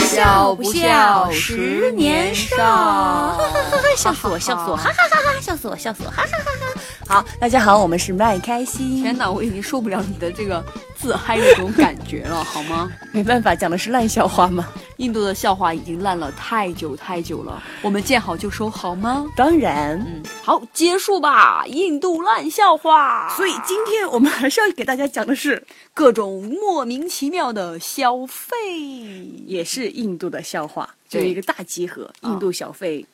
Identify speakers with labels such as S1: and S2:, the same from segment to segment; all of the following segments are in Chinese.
S1: 笑不笑十年少？
S2: 笑死我，笑死我，哈哈哈哈！笑死我，笑死我，哈哈哈哈！好，大家好，我们是麦开心。
S1: 天哪，我已经受不了你的这个自嗨的这种感觉了，好吗？
S2: 没办法，讲的是烂笑话嘛。
S1: 印度的笑话已经烂了太久太久了，我们见好就收，好吗？
S2: 当然，
S1: 嗯，好，结束吧。印度烂笑话。
S2: 所以今天我们还是要给大家讲的是
S1: 各种莫名其妙的消费，
S2: 也是印度的笑话，就一个大集合，印度小费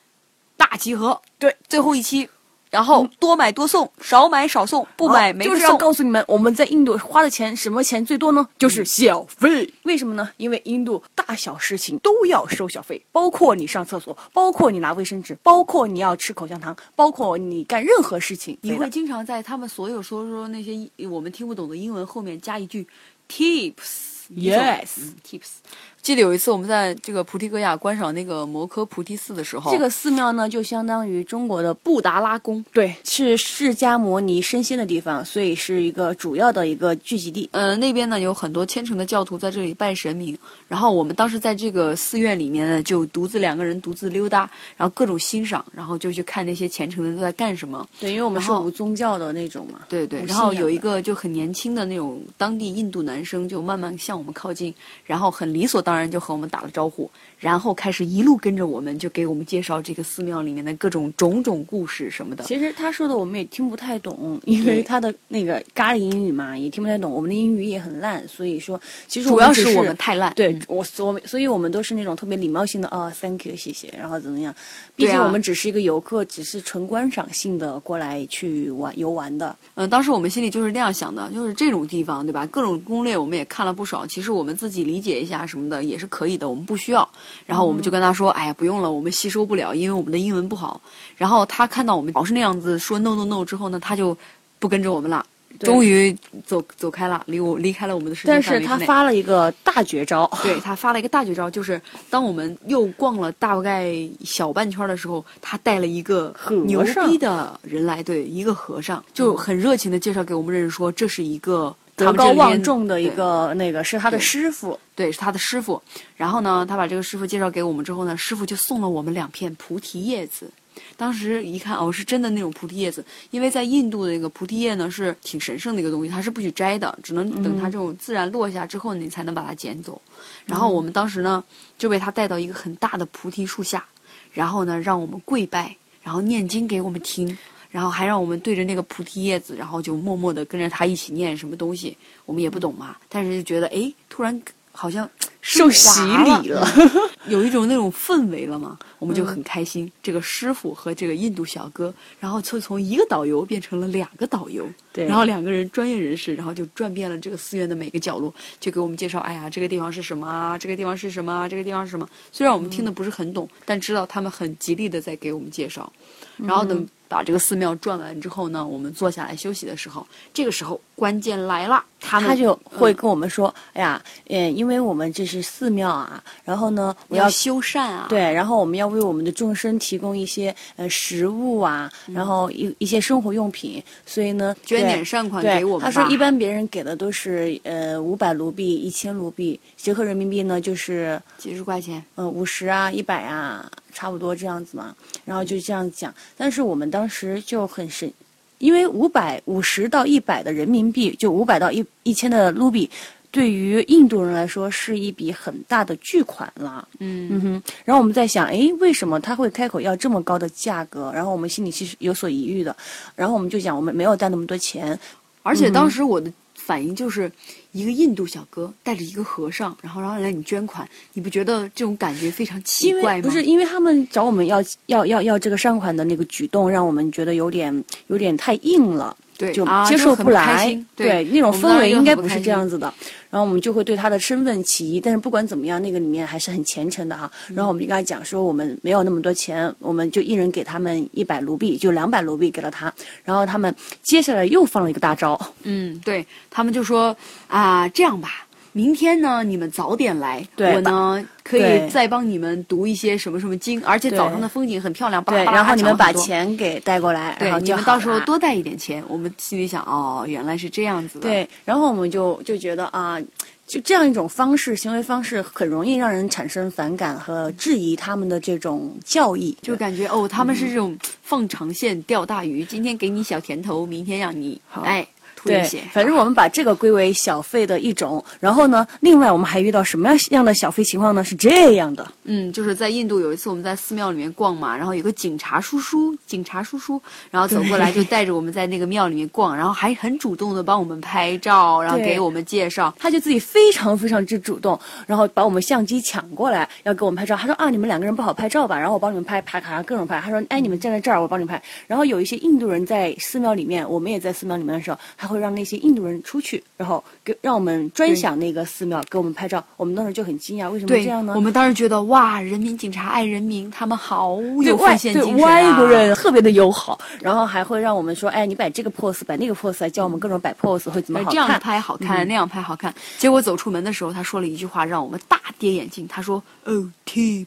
S1: 大集合。
S2: 对，
S1: 最后一期。然后多买多送，少买少送，不买没
S2: 就是要告诉你们，我们在印度花的钱什么钱最多呢？就是小费。为什么呢？因为印度大小事情都要收小费，包括你上厕所，包括你拿卫生纸，包括你要吃口香糖，包括你干任何事情，
S1: 你会经常在他们所有说说那些我们听不懂的英文后面加一句 tips。
S2: Yes，tips。
S1: 记得有一次我们在这个菩提格雅观赏那个摩诃菩提寺的时候，
S2: 这个寺庙呢就相当于中国的布达拉宫，
S1: 对，
S2: 是释迦摩尼身仙的地方，所以是一个主要的一个聚集地。
S1: 呃，那边呢有很多虔诚的教徒在这里拜神明，然后我们当时在这个寺院里面呢，就独自两个人独自溜达，然后各种欣赏，然后就去看那些虔诚的都在干什么。
S2: 对，因为我们是无宗教的那种嘛。
S1: 对对。然后有一个就很年轻的那种当地印度男生，就慢慢向我们靠近，然后很理所当然就和我们打了招呼。然后开始一路跟着我们，就给我们介绍这个寺庙里面的各种种种故事什么的。
S2: 其实他说的我们也听不太懂，因为他的那个咖喱英语嘛，也听不太懂。我们的英语也很烂，所以说其实
S1: 主要是我们太烂。
S2: 对我所所以我们都是那种特别礼貌性的啊，Thank you，谢谢，然后怎么样？毕竟我们只是一个游客，只是纯观赏性的过来去玩游玩的。
S1: 嗯，当时我们心里就是那样想的，就是这种地方对吧？各种攻略我们也看了不少，其实我们自己理解一下什么的也是可以的，我们不需要。然后我们就跟他说：“哎呀，不用了，我们吸收不了，因为我们的英文不好。”然后他看到我们老是那样子说 “no no no” 之后呢，他就不跟着我们了，终于走走开了，离我离开了我们的时
S2: 间但是他发了一个大绝招，
S1: 对他发了一个大绝招，就是当我们又逛了大概小半圈的时候，他带了一个牛逼的人来，对，一个和尚，就很热情的介绍给我们认识，说这是一个。
S2: 德高望重的一个那个是他的师傅，
S1: 对，是他的师傅。然后呢，他把这个师傅介绍给我们之后呢，师傅就送了我们两片菩提叶子。当时一看，哦，是真的那种菩提叶子，因为在印度的那个菩提叶呢是挺神圣的一个东西，它是不许摘的，只能等它这种自然落下之后，你才能把它捡走。然后我们当时呢就被他带到一个很大的菩提树下，然后呢让我们跪拜，然后念经给我们听。然后还让我们对着那个菩提叶子，然后就默默的跟着他一起念什么东西，我们也不懂嘛。但是就觉得，哎，突然好像
S2: 受洗礼了，
S1: 有一种那种氛围了嘛，我们就很开心。这个师傅和这个印度小哥，然后就从一个导游变成了两个导游，
S2: 对，
S1: 然后两个人专业人士，然后就转遍了这个寺院的每个角落，就给我们介绍，哎呀，这个地方是什么啊？这个地方是什么啊？这个地方是什么？虽然我们听的不是很懂，但知道他们很极力的在给我们介绍，然后等。把这个寺庙转完之后呢，我们坐下来休息的时候，这个时候关键来了，
S2: 他他就会跟我们说：“哎呀，嗯，因为我们这是寺庙啊，然后呢，我
S1: 要修缮啊，
S2: 对，然后我们要为我们的众生提供一些呃食物啊，然后一一些生活用品，所以呢，
S1: 捐点善款给我们。”
S2: 他说：“一般别人给的都是呃五百卢币、一千卢币，折合人民币呢就是
S1: 几十块钱，
S2: 嗯，五十啊，一百啊。”差不多这样子嘛，然后就这样讲。但是我们当时就很神，因为五百五十到一百的人民币，就五百到一一千的卢比，对于印度人来说是一笔很大的巨款了。嗯嗯哼。然后我们在想，哎，为什么他会开口要这么高的价格？然后我们心里其实有所疑虑的。然后我们就讲，我们没有带那么多钱，
S1: 而且当时我的。反应就是一个印度小哥带着一个和尚，然后然后来你捐款，你不觉得这种感觉非常奇怪吗？
S2: 不是，因为他们找我们要要要要这个善款的那个举动，让我们觉得有点有点太硬了。
S1: 对，
S2: 就接受不来。
S1: 对，
S2: 那种氛围应该不是这样子的。然后我们就会对他的身份起疑，但是不管怎么样，那个里面还是很虔诚的哈。然后我们就跟他讲说，我们没有那么多钱，我们就一人给他们一百卢币，就两百卢币给了他。然后他们接下来又放了一个大招。
S1: 嗯，对他们就说啊，这样吧。明天呢，你们早点来，我呢可以再帮你们读一些什么什么经，而且早上的风景很漂亮。
S2: 对，然后你们把钱给带过来，
S1: 对，
S2: 你
S1: 们到时候多带一点钱。我们心里想，哦，原来是这样子的。
S2: 对，然后我们就就觉得啊，就这样一种方式，行为方式很容易让人产生反感和质疑他们的这种教义，
S1: 就感觉哦，他们是这种放长线钓大鱼，今天给你小甜头，明天让你哎。
S2: 对，反正我们把这个归为小费的一种。然后呢，另外我们还遇到什么样的小费情况呢？是这样的，
S1: 嗯，就是在印度有一次我们在寺庙里面逛嘛，然后有个警察叔叔，警察叔叔，然后走过来就带着我们在那个庙里面逛，然后还很主动的帮我们拍照，然后给我们介绍，
S2: 他就自己非常非常之主动，然后把我们相机抢过来要给我们拍照。他说啊，你们两个人不好拍照吧？然后我帮你们拍，拍卡上各种拍。他说，哎，你们站在这儿，我帮你拍。然后有一些印度人在寺庙里面，我们也在寺庙里面的时候，还会让那些印度人。出去，然后给让我们专享那个寺庙，给我们拍照。我们当时就很惊讶，为什么这样呢？
S1: 我们当时觉得哇，人民警察爱人民，他们好有奉献精神
S2: 啊！对外国人特别的友好，然后还会让我们说，哎，你摆这个 pose，摆那个 pose，教我们各种摆 pose 会怎么好看？
S1: 这样拍好看，那样拍好看。结果走出门的时候，他说了一句话，让我们大跌眼镜。他说：“Oh tips。”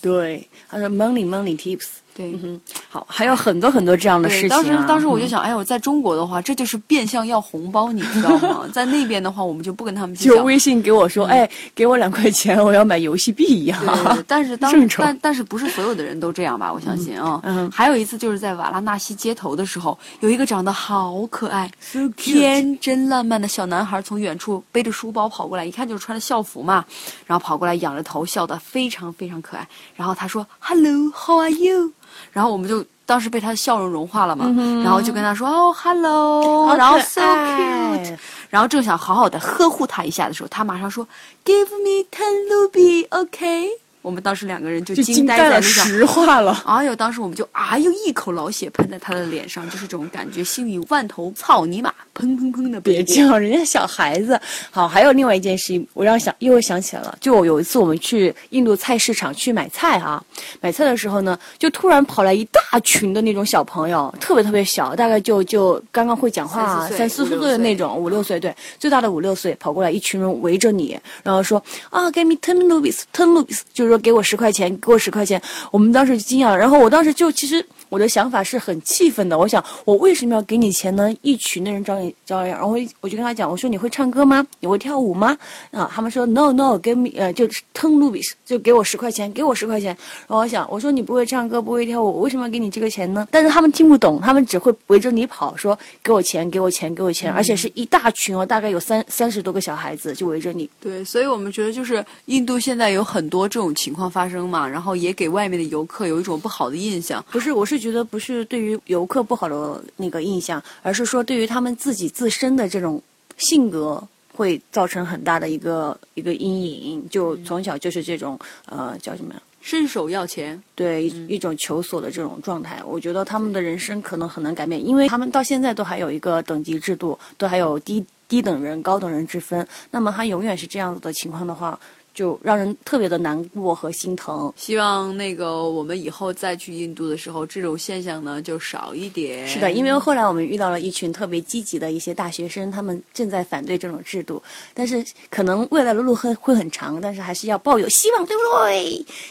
S2: 对，他说：“Money, money, tips。”
S1: 对，
S2: 嗯好，还有很多很多这样的事情。
S1: 当时，当时我就想，哎呦，在中国的话，这就是变相要红包，你知道吗？在那边的话，我们就不跟他们
S2: 就微信给我说，哎，给我两块钱，我要买游戏币一样。
S1: 对，但是当 但但是不是所有的人都这样吧？我相信啊。嗯。还有一次就是在瓦拉纳西街头的时候，有一个长得好可爱、天真烂漫的小男孩，从远处背着书包跑过来，一看就是穿着校服嘛，然后跑过来仰着头，笑得非常非常可爱。然后他说：“Hello, how are you？” 然后我们就当时被他的笑容融化了嘛，然后就跟他说哦，hello，然后 so cute，然后正想好好的呵护他一下的时候，他马上说 give me ten ruby，OK。我们当时两个人就惊
S2: 呆
S1: 在那上，
S2: 石化了。
S1: 哎呦，当时我们就啊呦一口老血喷在他的脸上，就是这种感觉，心里万头草泥马，砰砰砰的。
S2: 别叫人家小孩子。好，还有另外一件事情，我让想又想起来了。就有一次我们去印度菜市场去买菜啊，买菜的时候呢，就突然跑来一大群的那种小朋友，特别特别小，大概就就刚刚会讲话三四岁的那种，五六岁，对，最大的五六岁，跑过来一群人围着你，然后说啊，Give me ten rupees，ten rupees，就是。给我十块钱，给我十块钱。我们当时就惊讶了，然后我当时就其实我的想法是很气愤的。我想，我为什么要给你钱呢？一群的人找你找样，然后我就跟他讲，我说你会唱歌吗？你会跳舞吗？啊，他们说 no no，give me 呃就 ten rupees，就给我十块钱，给我十块钱。然后我想，我说你不会唱歌，不会跳舞，我为什么要给你这个钱呢？但是他们听不懂，他们只会围着你跑，说给我钱，给我钱，给我钱，而且是一大群哦，大概有三三十多个小孩子就围着你。
S1: 对，所以我们觉得就是印度现在有很多这种情。情况发生嘛，然后也给外面的游客有一种不好的印象。
S2: 不是，我是觉得不是对于游客不好的那个印象，而是说对于他们自己自身的这种性格会造成很大的一个一个阴影。就从小就是这种呃叫什么呀？
S1: 伸手要钱，
S2: 对一种求索的这种状态。我觉得他们的人生可能很难改变，因为他们到现在都还有一个等级制度，都还有低低等人、高等人之分。那么他永远是这样子的情况的话。就让人特别的难过和心疼。
S1: 希望那个我们以后再去印度的时候，这种现象呢就少一点。
S2: 是的，因为后来我们遇到了一群特别积极的一些大学生，他们正在反对这种制度。但是可能未来的路会会很长，但是还是要抱有希望，对不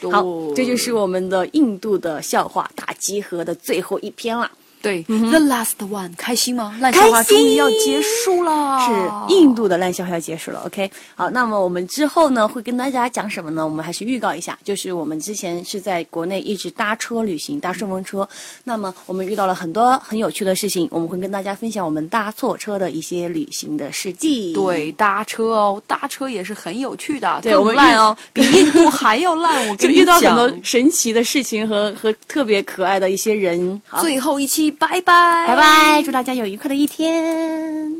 S2: 对？好，这就是我们的印度的笑话大集合的最后一篇了。
S1: 对，The last one，开心吗？烂笑话终于要结束了，
S2: 是印度的烂笑话要结束了。OK，好，那么我们之后呢会跟大家讲什么呢？我们还是预告一下，就是我们之前是在国内一直搭车旅行，搭顺风车。那么我们遇到了很多很有趣的事情，我们会跟大家分享我们搭错车的一些旅行的事迹。
S1: 对，搭车哦，搭车也是很有趣的。
S2: 对，我们
S1: 烂哦，比印度还要烂。我跟你
S2: 讲，遇到很多神奇的事情和和特别可爱的一些人。
S1: 最后一期。拜拜，
S2: 拜拜！祝大家有愉快的一天。